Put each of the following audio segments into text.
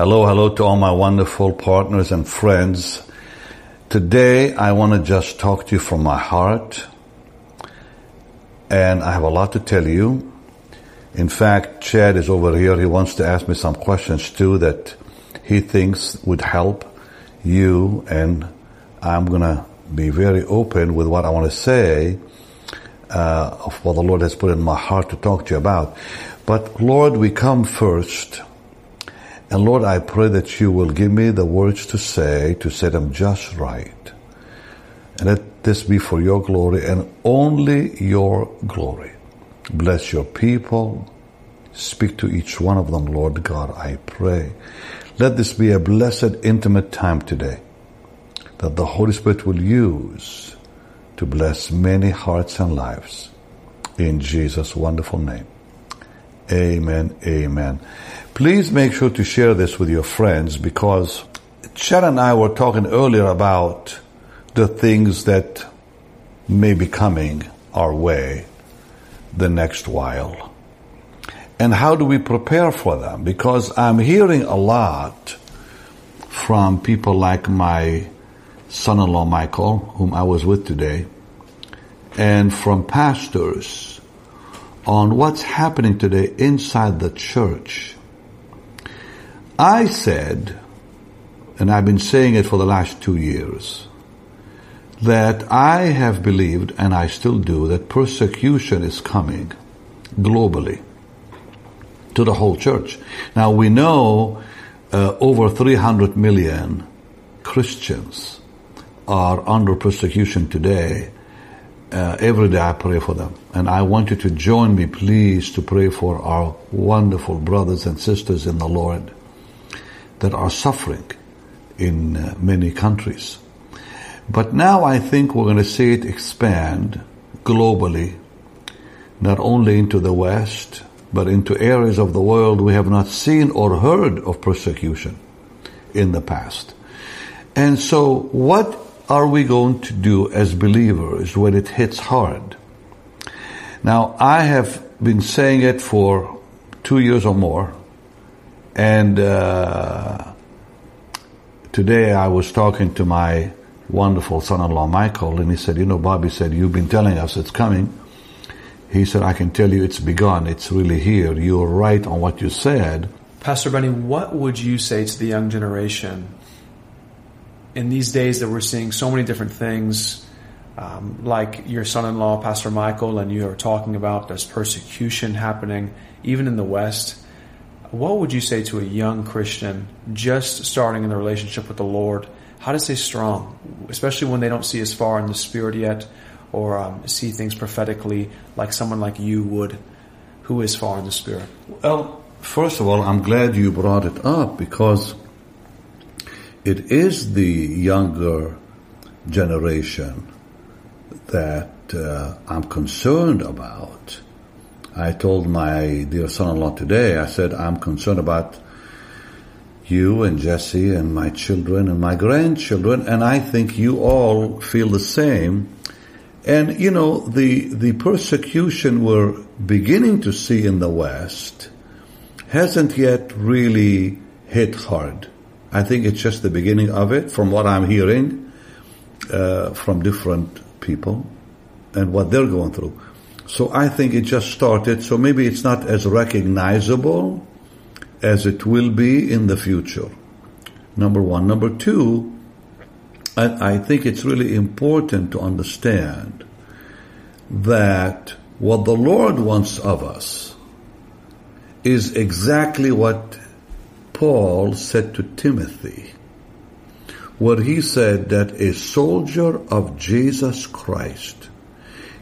Hello, hello to all my wonderful partners and friends. Today I want to just talk to you from my heart. And I have a lot to tell you. In fact, Chad is over here. He wants to ask me some questions too that he thinks would help you. And I'm going to be very open with what I want to say uh, of what the Lord has put in my heart to talk to you about. But Lord, we come first and Lord, I pray that you will give me the words to say, to say them just right. And let this be for your glory and only your glory. Bless your people. Speak to each one of them, Lord God, I pray. Let this be a blessed, intimate time today that the Holy Spirit will use to bless many hearts and lives. In Jesus' wonderful name. Amen. Amen. Please make sure to share this with your friends because Chad and I were talking earlier about the things that may be coming our way the next while. And how do we prepare for them? Because I'm hearing a lot from people like my son-in-law Michael, whom I was with today, and from pastors on what's happening today inside the church I said, and I've been saying it for the last two years, that I have believed, and I still do, that persecution is coming globally to the whole church. Now we know uh, over 300 million Christians are under persecution today. Uh, every day I pray for them. And I want you to join me, please, to pray for our wonderful brothers and sisters in the Lord that are suffering in uh, many countries. But now I think we're going to see it expand globally, not only into the West, but into areas of the world we have not seen or heard of persecution in the past. And so what are we going to do as believers when it hits hard? Now, I have been saying it for two years or more, and uh, today I was talking to my wonderful son-in-law Michael, and he said, "You know, Bobby said you've been telling us it's coming." He said, "I can tell you it's begun. It's really here. You're right on what you said." Pastor Benny, what would you say to the young generation in these days that we're seeing so many different things? Um, like your son-in-law, Pastor Michael, and you are talking about there's persecution happening even in the West what would you say to a young Christian just starting in the relationship with the Lord? How to stay strong, especially when they don't see as far in the Spirit yet or um, see things prophetically like someone like you would who is far in the Spirit? Well, first of all, I'm glad you brought it up because it is the younger generation that uh, I'm concerned about I told my dear son-in-law today, I said, I'm concerned about you and Jesse and my children and my grandchildren, and I think you all feel the same. And you know, the, the persecution we're beginning to see in the West hasn't yet really hit hard. I think it's just the beginning of it from what I'm hearing uh, from different people and what they're going through. So I think it just started, so maybe it's not as recognizable as it will be in the future. Number one. Number two, I, I think it's really important to understand that what the Lord wants of us is exactly what Paul said to Timothy, where he said that a soldier of Jesus Christ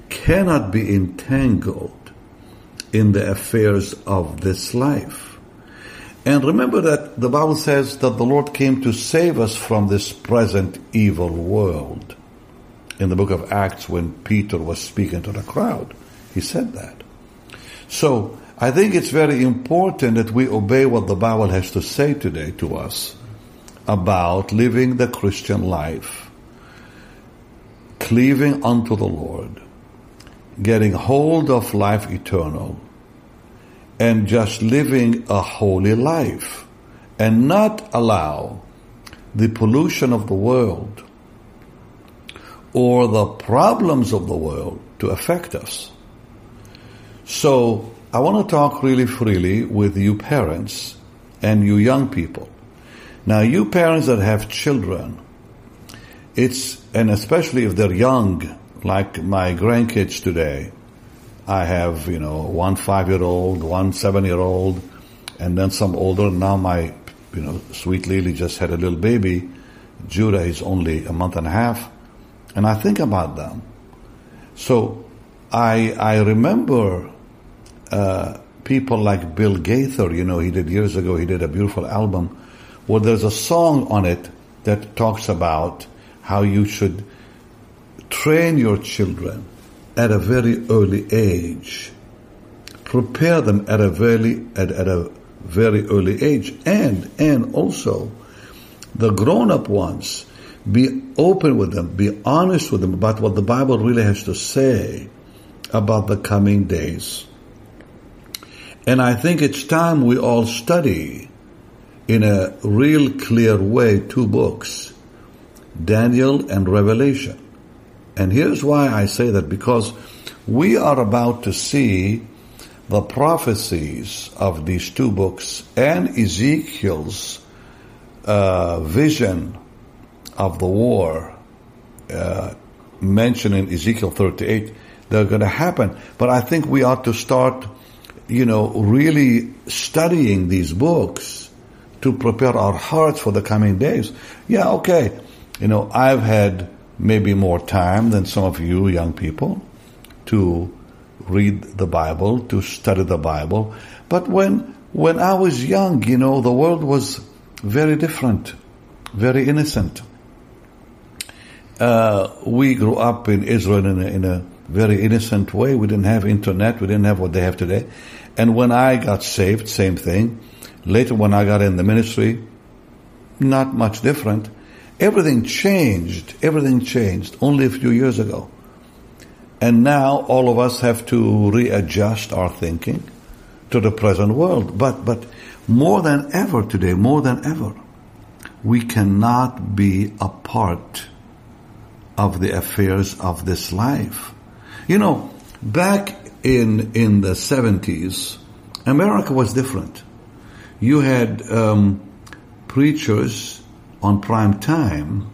cannot be entangled in the affairs of this life. And remember that the Bible says that the Lord came to save us from this present evil world. In the book of Acts, when Peter was speaking to the crowd, he said that. So, I think it's very important that we obey what the Bible has to say today to us about living the Christian life, cleaving unto the Lord, getting hold of life eternal and just living a holy life and not allow the pollution of the world or the problems of the world to affect us. So I want to talk really freely with you parents and you young people. Now you parents that have children, it's, and especially if they're young, like my grandkids today, I have, you know, one five year old, one seven year old, and then some older. Now my, you know, sweet Lily just had a little baby. Judah is only a month and a half. And I think about them. So I, I remember, uh, people like Bill Gaither, you know, he did years ago, he did a beautiful album where there's a song on it that talks about how you should train your children at a very early age. Prepare them at a very, at, at a very early age. And, and also, the grown-up ones, be open with them, be honest with them about what the Bible really has to say about the coming days. And I think it's time we all study in a real clear way two books, Daniel and Revelation. And here's why I say that because we are about to see the prophecies of these two books and Ezekiel's uh, vision of the war uh, mentioned in Ezekiel 38. They're going to happen. But I think we ought to start, you know, really studying these books to prepare our hearts for the coming days. Yeah, okay. You know, I've had maybe more time than some of you young people to read the Bible, to study the Bible. But when, when I was young, you know, the world was very different, very innocent. Uh, we grew up in Israel in a, in a very innocent way. We didn't have internet. We didn't have what they have today. And when I got saved, same thing. Later when I got in the ministry, not much different. Everything changed. Everything changed only a few years ago. And now all of us have to readjust our thinking to the present world. But, but more than ever today, more than ever, we cannot be a part of the affairs of this life. You know, back in, in the 70s, America was different. You had um, preachers on prime time,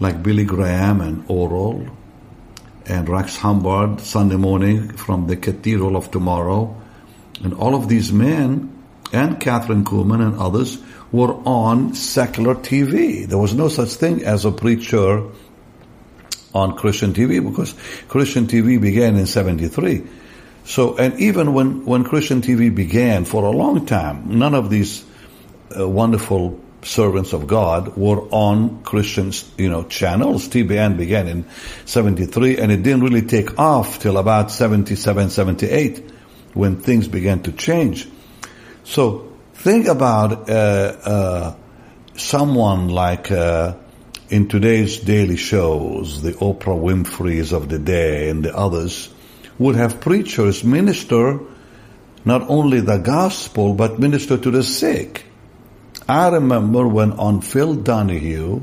like Billy Graham and Oral and Rex Humbard Sunday morning from the Cathedral of Tomorrow, and all of these men and Kathryn Kuhlman and others were on secular TV. There was no such thing as a preacher on Christian TV because Christian TV began in 73. So, and even when, when Christian TV began for a long time, none of these uh, wonderful servants of God were on Christian, you know, channels. TBN began in 73 and it didn't really take off till about 77, 78 when things began to change. So think about, uh, uh, someone like, uh, in today's daily shows, the Oprah Winfrey's of the day and the others would have preachers minister not only the gospel, but minister to the sick I remember when on Phil Donahue,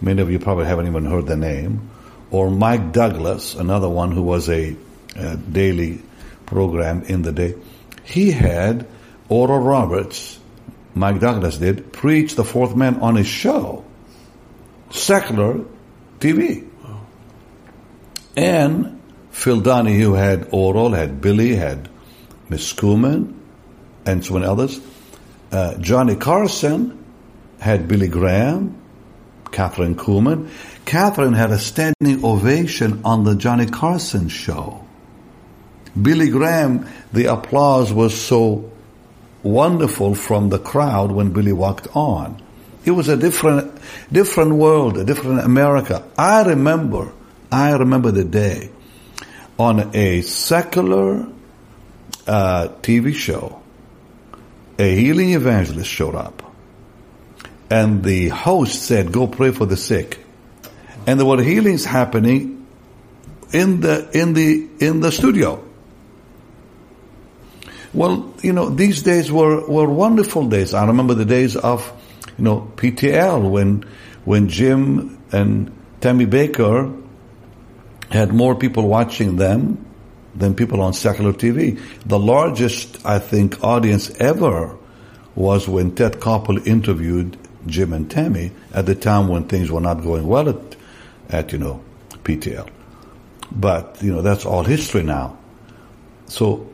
many of you probably haven't even heard the name, or Mike Douglas, another one who was a, a daily program in the day, he had Oral Roberts, Mike Douglas did, preach the fourth man on his show. Secular TV. And Phil Donahue had Oral, had Billy, had Miss Kuhlman, and so many others. Uh, Johnny Carson had Billy Graham, Kathryn Kuhlman. Kathryn had a standing ovation on the Johnny Carson show. Billy Graham, the applause was so wonderful from the crowd when Billy walked on. It was a different, different world, a different America. I remember, I remember the day on a secular uh, TV show a healing evangelist showed up and the host said, go pray for the sick. And there were healings happening in the, in the, in the studio. Well, you know, these days were, were wonderful days. I remember the days of, you know, PTL when, when Jim and Tammy Bakker had more people watching them than people on secular TV. The largest, I think, audience ever was when Ted Koppel interviewed Jim and Tammy at the time when things were not going well at, at you know, PTL. But, you know, that's all history now. So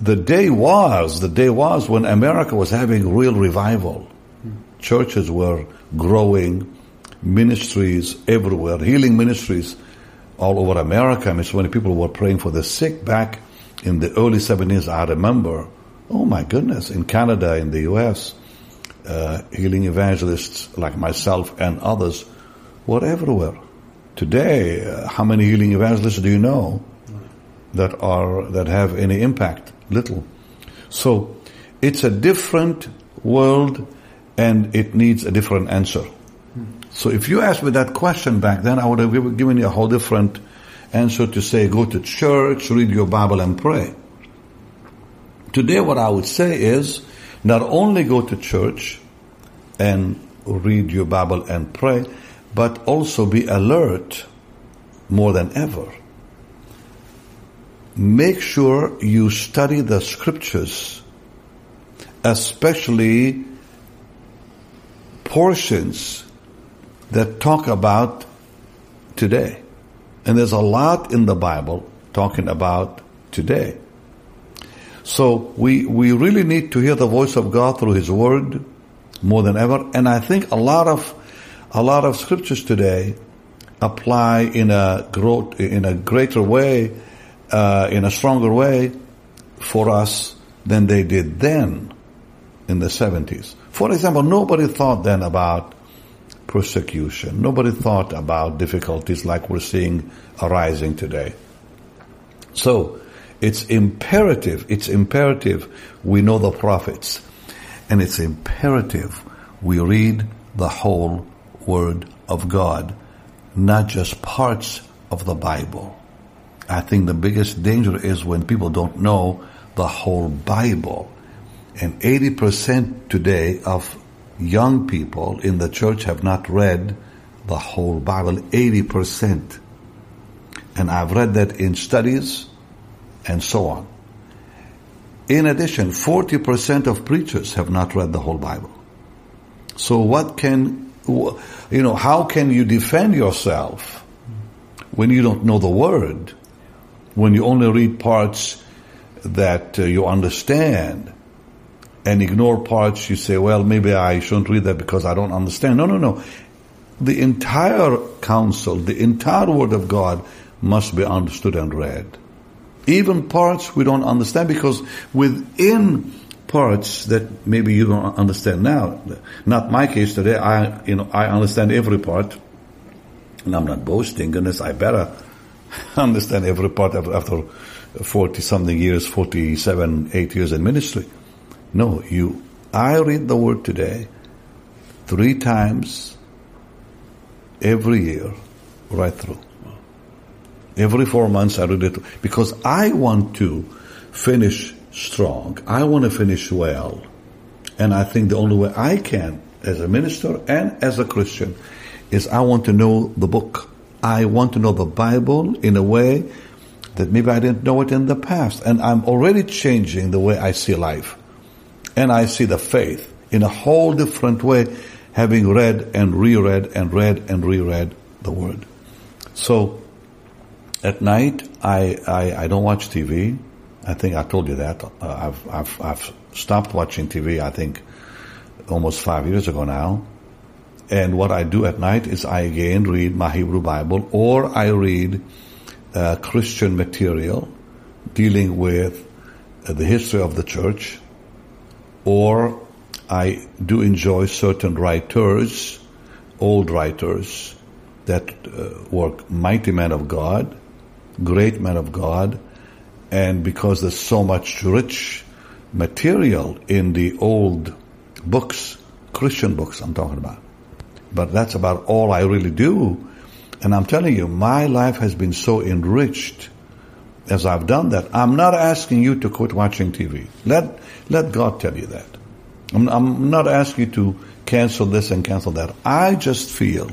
the day was, the day was when America was having real revival. Churches were growing, ministries everywhere, healing ministries all over America. I mean, so many people were praying for the sick back in the early 70s. I remember, oh my goodness, in Canada, in the US, uh, healing evangelists like myself and others were everywhere. Today, uh, how many healing evangelists do you know that are that have any impact? Little. So, it's a different world, and it needs a different answer. So if you asked me that question back then, I would have given you a whole different answer to say, go to church, read your Bible and pray. Today what I would say is, not only go to church and read your Bible and pray, but also be alert more than ever. Make sure you study the scriptures, especially portions that talk about today. And there's a lot in the Bible talking about today. So we, we really need to hear the voice of God through His Word more than ever. And I think a lot of, a lot of scriptures today apply in a growth, in a greater way, uh, in a stronger way for us than they did then in the 70s. For example, nobody thought then about persecution. Nobody thought about difficulties like we're seeing arising today. So, it's imperative, it's imperative we know the prophets. And it's imperative we read the whole Word of God, not just parts of the Bible. I think the biggest danger is when people don't know the whole Bible. And 80% today of young people in the church have not read the whole Bible, 80%. And I've read that in studies and so on. In addition, 40% of preachers have not read the whole Bible. So what can, you know, how can you defend yourself when you don't know the word? When you only read parts that uh, you understand? And ignore parts you say, well, maybe I shouldn't read that because I don't understand. No, no, no. The entire counsel, the entire word of God must be understood and read. Even parts we don't understand because within parts that maybe you don't understand now, not my case today, I, you know, I understand every part and I'm not boasting, goodness, I better understand every part after 40 something years, 47, 8 years in ministry. No, you, I read the word today three times every year, right through. Every four months I read it because I want to finish strong. I want to finish well. And I think the only way I can as a minister and as a Christian is I want to know the book. I want to know the Bible in a way that maybe I didn't know it in the past. And I'm already changing the way I see life and I see the faith in a whole different way, having read and reread and read and reread the word. So at night, I, I, I don't watch TV. I think I told you that. Uh, I've, I've, I've stopped watching TV, I think, almost five years ago now. And what I do at night is I again read my Hebrew Bible or I read uh, Christian material dealing with uh, the history of the church, or I do enjoy certain writers, old writers, that uh, were mighty men of God, great men of God, and because there's so much rich material in the old books, Christian books I'm talking about. But that's about all I really do. And I'm telling you, my life has been so enriched as I've done that, I'm not asking you to quit watching TV. Let, let God tell you that. I'm, I'm not asking you to cancel this and cancel that. I just feel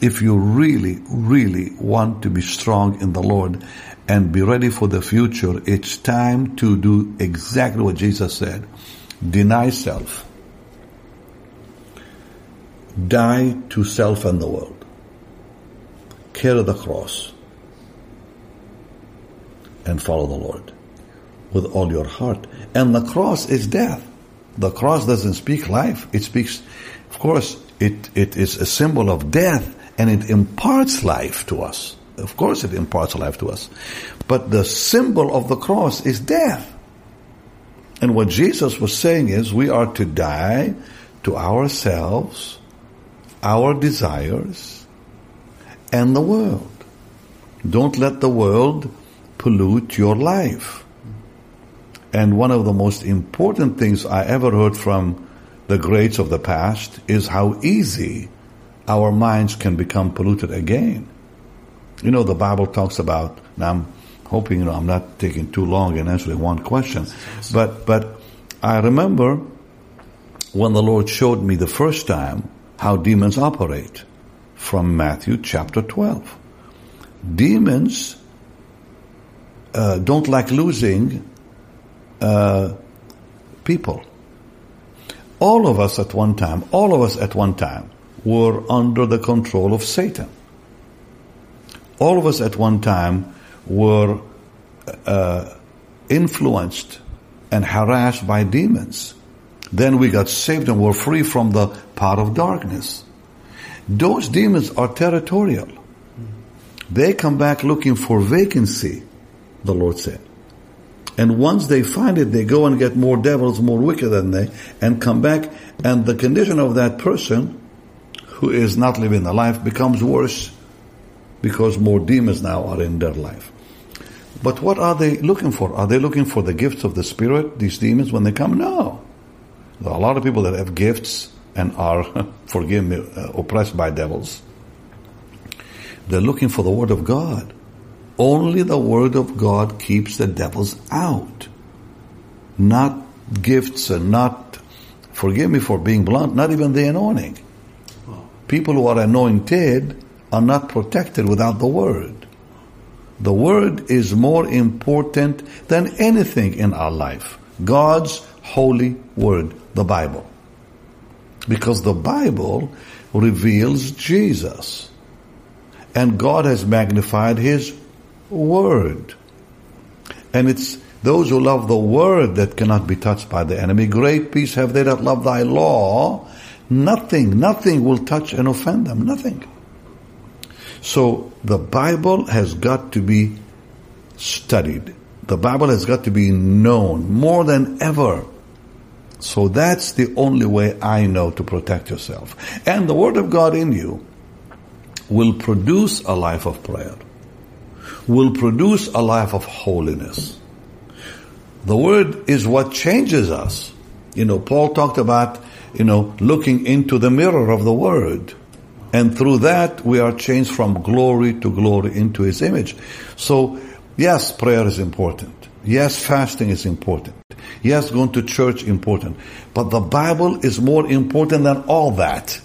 if you really, really want to be strong in the Lord and be ready for the future, it's time to do exactly what Jesus said. Deny self. Die to self and the world. Carry the cross and follow the Lord with all your heart. And the cross is death. The cross doesn't speak life. It speaks, of course, it, it is a symbol of death and it imparts life to us. Of course it imparts life to us. But the symbol of the cross is death. And what Jesus was saying is we are to die to ourselves, our desires, and the world. Don't let the world pollute your life. And one of the most important things I ever heard from the greats of the past is how easy our minds can become polluted again. You know, the Bible talks about, now I'm hoping, you know, I'm not taking too long in answering one question, but, but I remember when the Lord showed me the first time how demons operate from Matthew chapter 12. Demons uh, don't like losing uh, people. All of us at one time, all of us at one time were under the control of Satan. All of us at one time were uh, influenced and harassed by demons. Then we got saved and were free from the power of darkness. Those demons are territorial. They come back looking for vacancy, the Lord said. And once they find it, they go and get more devils, more wicked than they, and come back. And the condition of that person who is not living the life becomes worse because more demons now are in their life. But what are they looking for? Are they looking for the gifts of the Spirit, these demons, when they come? No. There are a lot of people that have gifts and are, forgive me, uh, oppressed by devils. They're looking for the Word of God. Only the Word of God keeps the devils out. Not gifts and not, forgive me for being blunt, not even the anointing people who are anointed are not protected without the word. The word is more important than anything in our life. God's holy word, the Bible. Because the Bible reveals Jesus. And God has magnified His word. And it's those who love the word that cannot be touched by the enemy. Great peace have they that love thy law Nothing, nothing will touch and offend them. Nothing. So the Bible has got to be studied. The Bible has got to be known more than ever. So that's the only way I know to protect yourself. And the Word of God in you will produce a life of prayer, will produce a life of holiness. The Word is what changes us. You know, Paul talked about you know, looking into the mirror of the Word. And through that, we are changed from glory to glory into His image. So, yes, prayer is important. Yes, fasting is important. Yes, going to church important. But the Bible is more important than all that.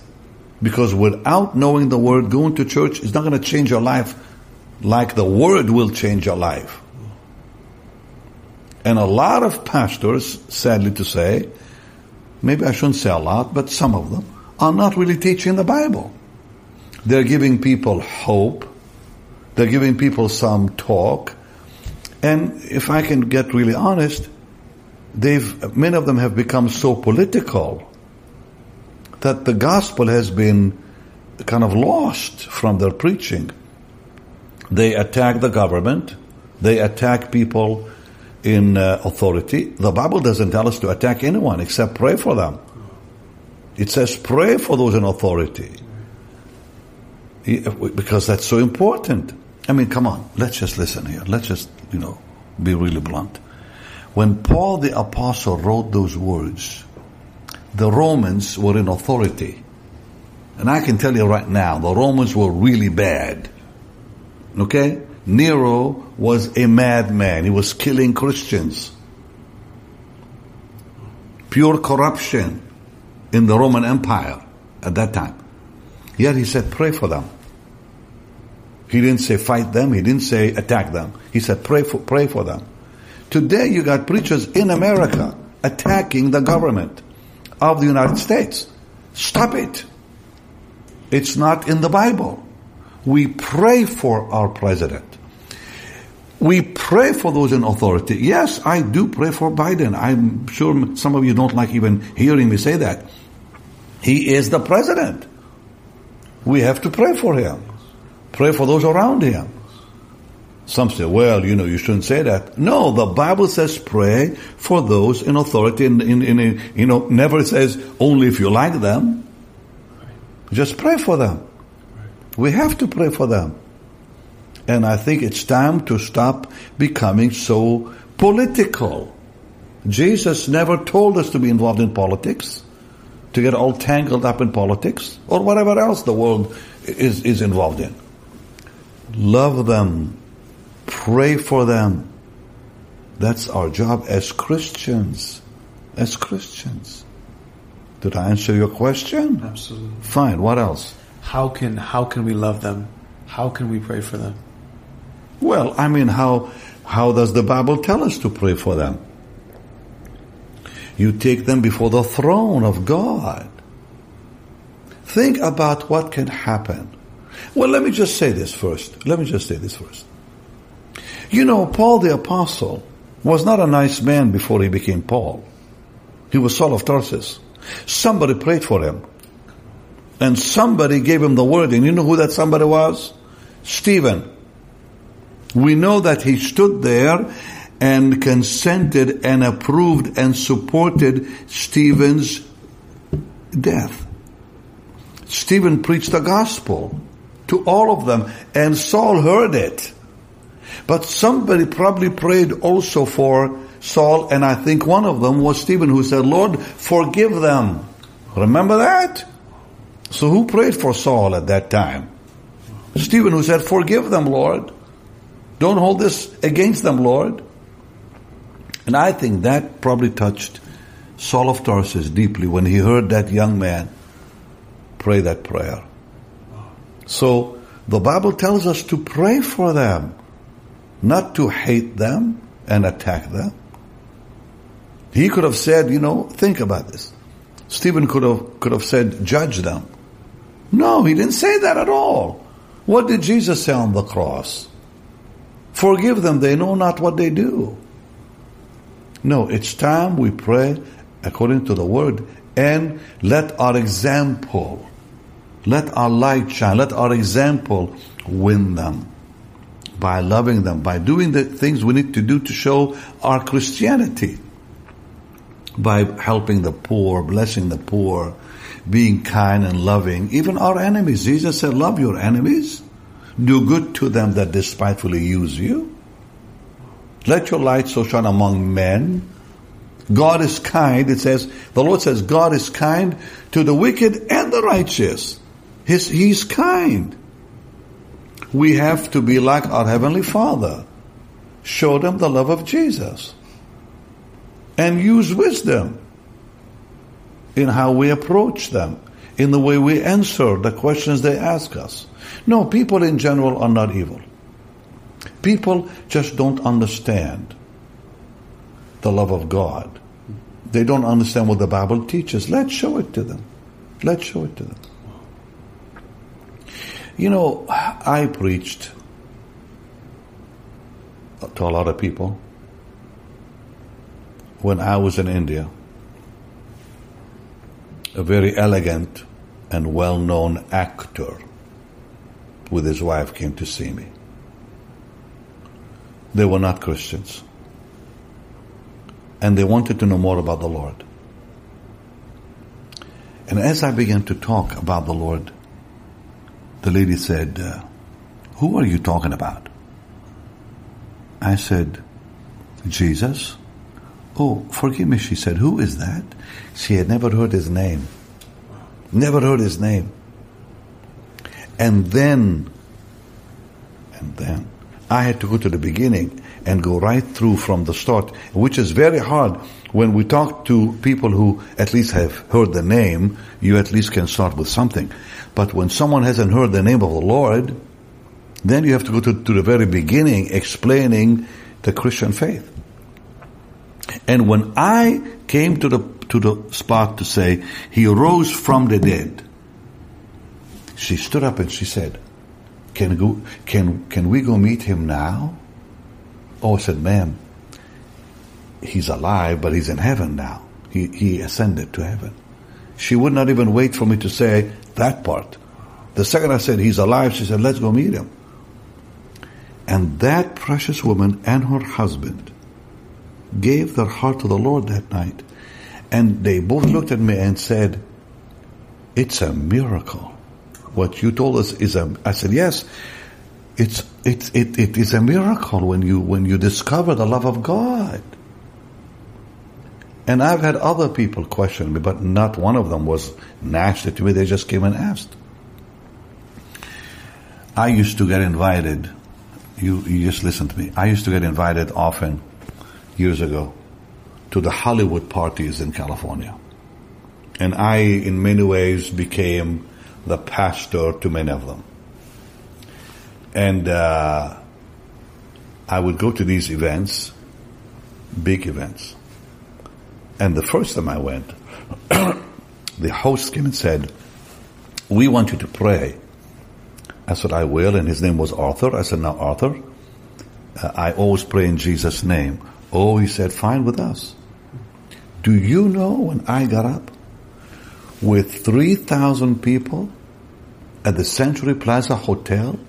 Because without knowing the Word, going to church is not going to change your life like the Word will change your life. And a lot of pastors, sadly to say, maybe I shouldn't say a lot, but some of them, are not really teaching the Bible. They're giving people hope. They're giving people some talk. And if I can get really honest, they've, many of them have become so political that the gospel has been kind of lost from their preaching. They attack the government. They attack people in uh, authority. The Bible doesn't tell us to attack anyone except pray for them. It says pray for those in authority. Because that's so important. I mean, come on, let's just listen here. Let's just, you know, be really blunt. When Paul the apostle wrote those words, the Romans were in authority. And I can tell you right now, the Romans were really bad. Okay? Nero was a madman. He was killing Christians. Pure corruption in the Roman Empire at that time. Yet he said, pray for them. He didn't say fight them. He didn't say attack them. He said pray for, pray for them. Today you got preachers in America attacking the government of the United States. Stop it. It's not in the Bible. We pray for our president. We pray for those in authority. Yes, I do pray for Biden. I'm sure some of you don't like even hearing me say that. He is the president. We have to pray for him. Pray for those around him. Some say, well, you know, you shouldn't say that. No, the Bible says pray for those in authority in, in, in, you know, never says only if you like them. Just pray for them. We have to pray for them. And I think it's time to stop becoming so political. Jesus never told us to be involved in politics, to get all tangled up in politics, or whatever else the world is, is involved in. Love them. Pray for them. That's our job as Christians. As Christians. Did I answer your question? Absolutely. Fine. What else? How can how can we love them? How can we pray for them? Well, I mean, how how does the Bible tell us to pray for them? You take them before the throne of God. Think about what can happen. Well, let me just say this first. Let me just say this first. You know, Paul the apostle was not a nice man before he became Paul. He was Saul of Tarsus. Somebody prayed for him. And somebody gave him the word. And you know who that somebody was? Stephen. We know that he stood there and consented and approved and supported Stephen's death. Stephen preached the gospel to all of them and Saul heard it. But somebody probably prayed also for Saul and I think one of them was Stephen who said, Lord, forgive them. Remember that? So who prayed for Saul at that time? Stephen who said, forgive them, Lord. Don't hold this against them, Lord. And I think that probably touched Saul of Tarsus deeply when he heard that young man pray that prayer. So the Bible tells us to pray for them, not to hate them and attack them. He could have said, you know, think about this. Stephen could have, could have said, judge them. No, he didn't say that at all. What did Jesus say on the cross? Forgive them, they know not what they do. No, it's time we pray according to the word and let our example, let our light shine, let our example win them by loving them, by doing the things we need to do to show our Christianity, by helping the poor, blessing the poor, being kind and loving, even our enemies. Jesus said, love your enemies. Do good to them that despitefully use you. Let your light so shine among men. God is kind. It says, the Lord says, God is kind to the wicked and the righteous. His, he's kind. We have to be like our Heavenly Father. Show them the love of Jesus. And use wisdom in how we approach them, in the way we answer the questions they ask us. No, people in general are not evil. People just don't understand the love of God. They don't understand what the Bible teaches. Let's show it to them. Let's show it to them. You know, I preached to a lot of people when I was in India. A very elegant and well known actor with his wife came to see me. They were not Christians. And they wanted to know more about the Lord. And as I began to talk about the Lord, the lady said, uh, Who are you talking about? I said, Jesus. Oh, forgive me, she said, Who is that? She had never heard his name. Never heard his name. And then, and then, I had to go to the beginning and go right through from the start, which is very hard. When we talk to people who at least have heard the name, you at least can start with something. But when someone hasn't heard the name of the Lord, then you have to go to, to the very beginning explaining the Christian faith. And when I came to the, to the spot to say, He rose from the dead, she stood up and she said, can, go, can, can we go meet him now? Oh, I said, ma'am, he's alive, but he's in heaven now. He, he ascended to heaven. She would not even wait for me to say that part. The second I said he's alive, she said, let's go meet him. And that precious woman and her husband gave their heart to the Lord that night. And they both looked at me and said, it's a miracle. What you told us is a, I said, yes, it's, it's, it, it is a miracle when you, when you discover the love of God. And I've had other people question me, but not one of them was nasty to me. They just came and asked. I used to get invited. You, you just listen to me. I used to get invited often years ago to the Hollywood parties in California. And I, in many ways, became the pastor to many of them. And uh, I would go to these events, big events. And the first time I went, the host came and said, we want you to pray. I said, I will. And his name was Arthur. I said, now Arthur, uh, I always pray in Jesus' name. Oh, he said, fine with us. Do you know when I got up with 3,000 people at the Century Plaza Hotel?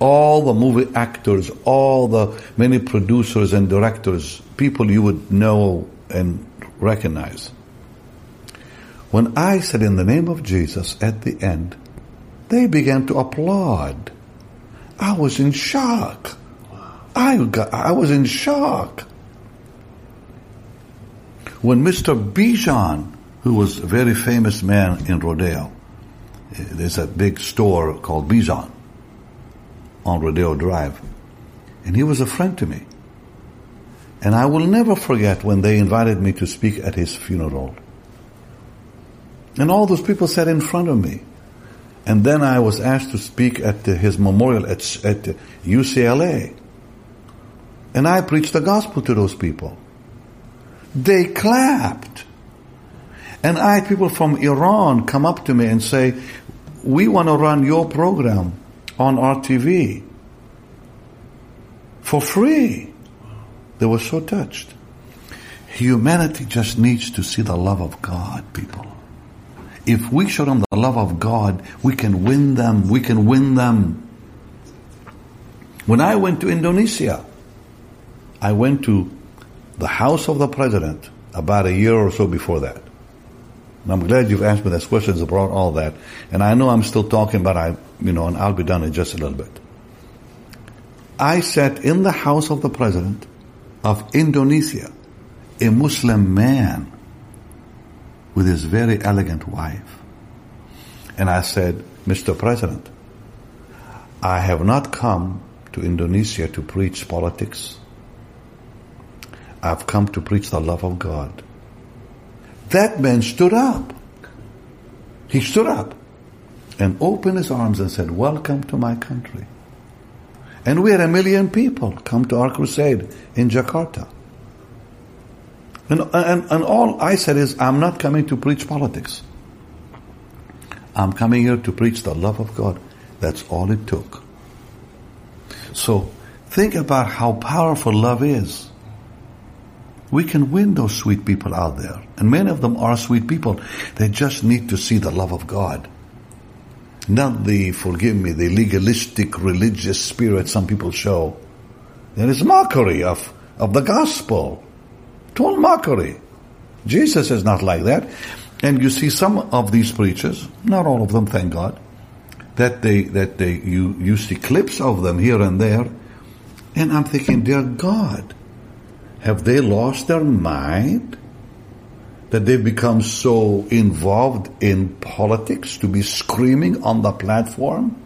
All the movie actors, all the many producers and directors, people you would know and recognize. When I said in the name of Jesus at the end, they began to applaud. I was in shock. I, got, I was in shock. When Mr. Bijan, who was a very famous man in Rodeo, there's a big store called Bijan on Rodeo Drive, and he was a friend to me. And I will never forget when they invited me to speak at his funeral. And all those people sat in front of me. And then I was asked to speak at his memorial at, at UCLA. And I preached the gospel to those people. They clapped. And I had people from Iran come up to me and say, we want to run your program on our TV for free. They were so touched. Humanity just needs to see the love of God, people. If we show them the love of God, we can win them. We can win them. When I went to Indonesia, I went to the house of the president about a year or so before that. And I'm glad you've asked me those questions about all that. And I know I'm still talking, but I, you know, and I'll be done in just a little bit. I sat in the house of the president of Indonesia, a Muslim man with his very elegant wife. And I said, Mr. President, I have not come to Indonesia to preach politics. I've come to preach the love of God. That man stood up. He stood up and opened his arms and said, Welcome to my country. And we had a million people come to our crusade in Jakarta. And, and, and all I said is, I'm not coming to preach politics. I'm coming here to preach the love of God. That's all it took. So think about how powerful love is we can win those sweet people out there. And many of them are sweet people. They just need to see the love of God. Not the, forgive me, the legalistic religious spirit some people show. There is mockery of, of the gospel. Total mockery. Jesus is not like that. And you see some of these preachers, not all of them, thank God, that they, that they, you, you see clips of them here and there, and I'm thinking, dear God, have they lost their mind? That they've become so involved in politics to be screaming on the platform?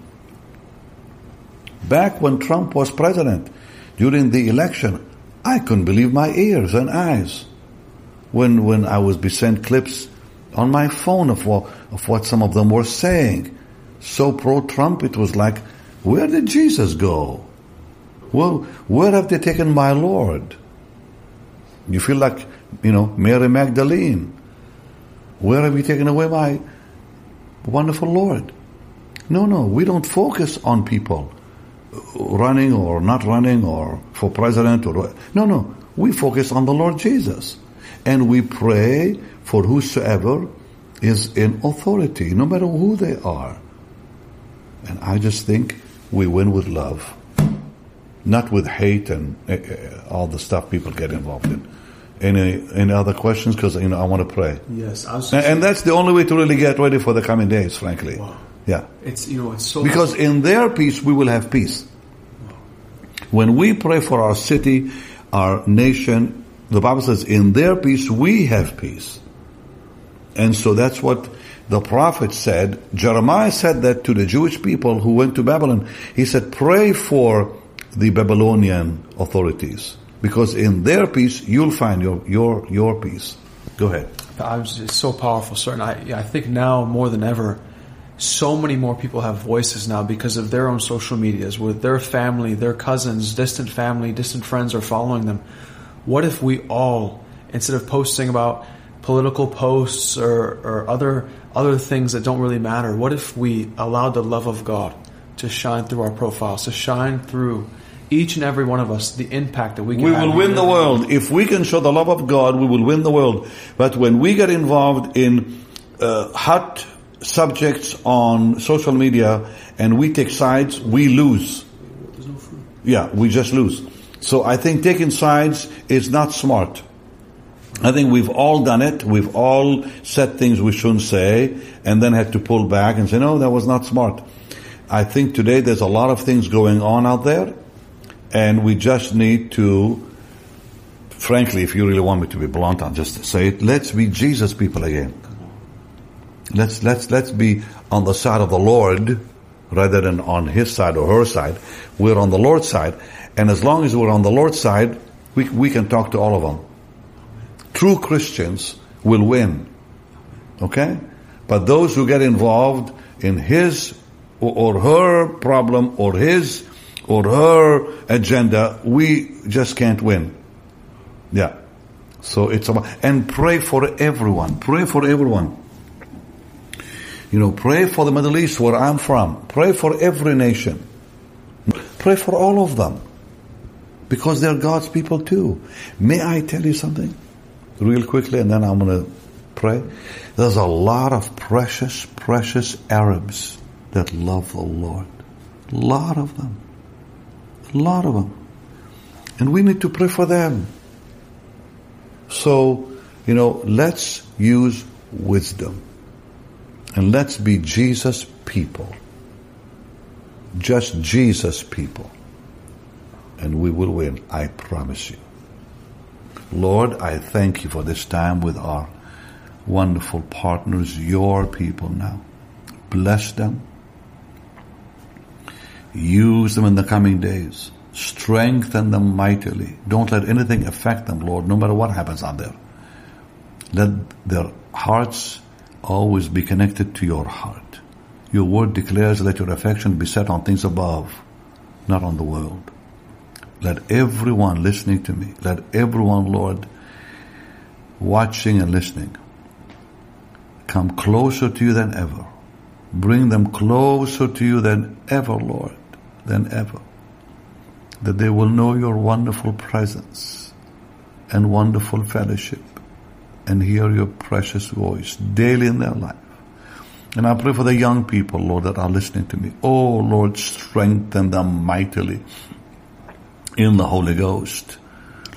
Back when Trump was president, during the election, I couldn't believe my ears and eyes when when I was be sent clips on my phone of what of what some of them were saying. So pro Trump, it was like, where did Jesus go? Well, where have they taken my Lord? You feel like, you know, Mary Magdalene. Where have you taken away my wonderful Lord? No, no, we don't focus on people running or not running or for president or no, no. We focus on the Lord Jesus. And we pray for whosoever is in authority, no matter who they are. And I just think we win with love, not with hate and uh, all the stuff people get involved in. Any any other questions? Because you know I want to pray. Yes, and, and, that's the only way to really get ready for the coming days. Frankly, wow. yeah. It's you know it's so because in their peace we will have peace. Wow. When we pray for our city, our nation, the Bible says, "In their peace we have peace." And so that's what the prophet said. Jeremiah said that to the Jewish people who went to Babylon. He said, "Pray for the Babylonian authorities." because in their peace you'll find your your your peace. Go ahead. I was it's so powerful, sir. And I I think now more than ever, so many more people have voices now because of their own social medias, with their family, their cousins, distant family, distant friends are following them. What if we all, instead of posting about political posts or, or other other things that don't really matter, what if we allowed the love of God to shine through our profiles, to shine through each and every one of us the impact that we can have. we will win the world if we can show the love of god we will win the world but when we get involved in uh, hot subjects on social media and we take sides we lose yeah we just lose so i think taking sides is not smart I think we've all done it. We've all said things we shouldn't say and then had to pull back and say, no, that was not smart. I think today there's a lot of things going on out there and we just need to, frankly, if you really want me to be blunt, I'll just say it. Let's be Jesus people again. Let's, let's, let's be on the side of the Lord rather than on his side or her side. We're on the Lord's side. And as long as we're on the Lord's side, we, we can talk to all of them. True Christians will win. Okay? But those who get involved in his or her problem or his or her agenda, we just can't win. Yeah. So it's about, and pray for everyone. Pray for everyone. You know, pray for the Middle East where I'm from. Pray for every nation. Pray for all of them. Because they're God's people too. May I tell you something? Real quickly and then I'm gonna pray. There's a lot of precious, precious Arabs that love the Lord. A lot of them. A lot of them. And we need to pray for them. So, you know, let's use wisdom. And let's be Jesus people. Just Jesus people. And we will win. I promise you. Lord, I thank you for this time with our wonderful partners, your people now. Bless them. Use them in the coming days. Strengthen them mightily. Don't let anything affect them, Lord, no matter what happens out there. Let their hearts always be connected to your heart. Your word declares that your affection be set on things above, not on the world. Let everyone listening to me, let everyone, Lord, watching and listening, come closer to you than ever. Bring them closer to you than ever, Lord than ever. That they will know your wonderful presence and wonderful fellowship and hear your precious voice daily in their life. And I pray for the young people, Lord, that are listening to me. Oh, Lord, strengthen them mightily in the Holy Ghost.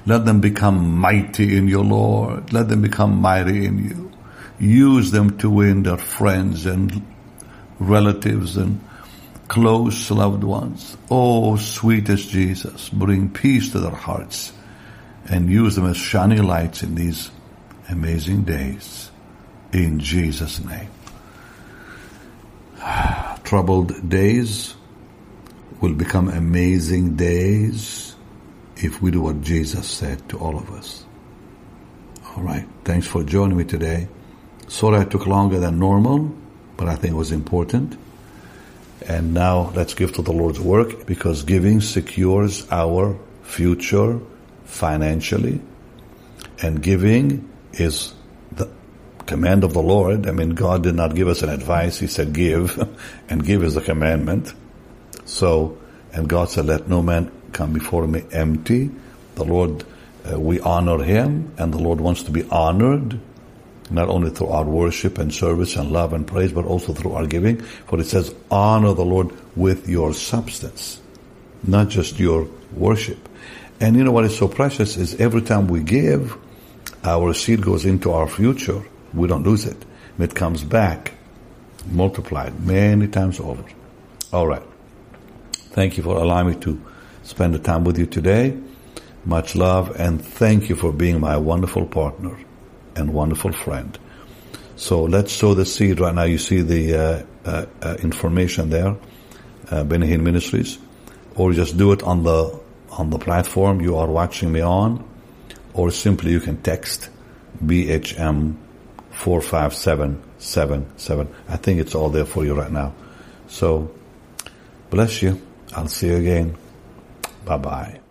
Let them become mighty in you, Lord. Let them become mighty in you. Use them to win their friends and relatives and close loved ones. Oh, sweetest Jesus, bring peace to their hearts and use them as shining lights in these amazing days. In Jesus' name. Troubled days will become amazing days if we do what Jesus said to all of us. All right. Thanks for joining me today. Sorry I took longer than normal, but I think it was important. And now let's give to the Lord's work because giving secures our future financially. And giving is the command of the Lord. I mean, God did not give us an advice. He said give, and give is the commandment. So, and God said, let no man come before me empty. The Lord, uh, we honor Him, and the Lord wants to be honored not only through our worship and service and love and praise, but also through our giving. For it says, honor the Lord with your substance, not just your worship. And you know what is so precious is every time we give, our seed goes into our future. We don't lose it. It comes back multiplied many times over. All right. Thank you for allowing me to spend the time with you today. Much love and thank you for being my wonderful partner and wonderful friend. So let's sow the seed right now. You see the uh, uh, uh, information there, uh, Ministries, or just do it on the on the platform you are watching me on, or simply you can text BHM four five seven seven seven. I think it's all there for you right now. So bless you. I'll see you again. Bye bye.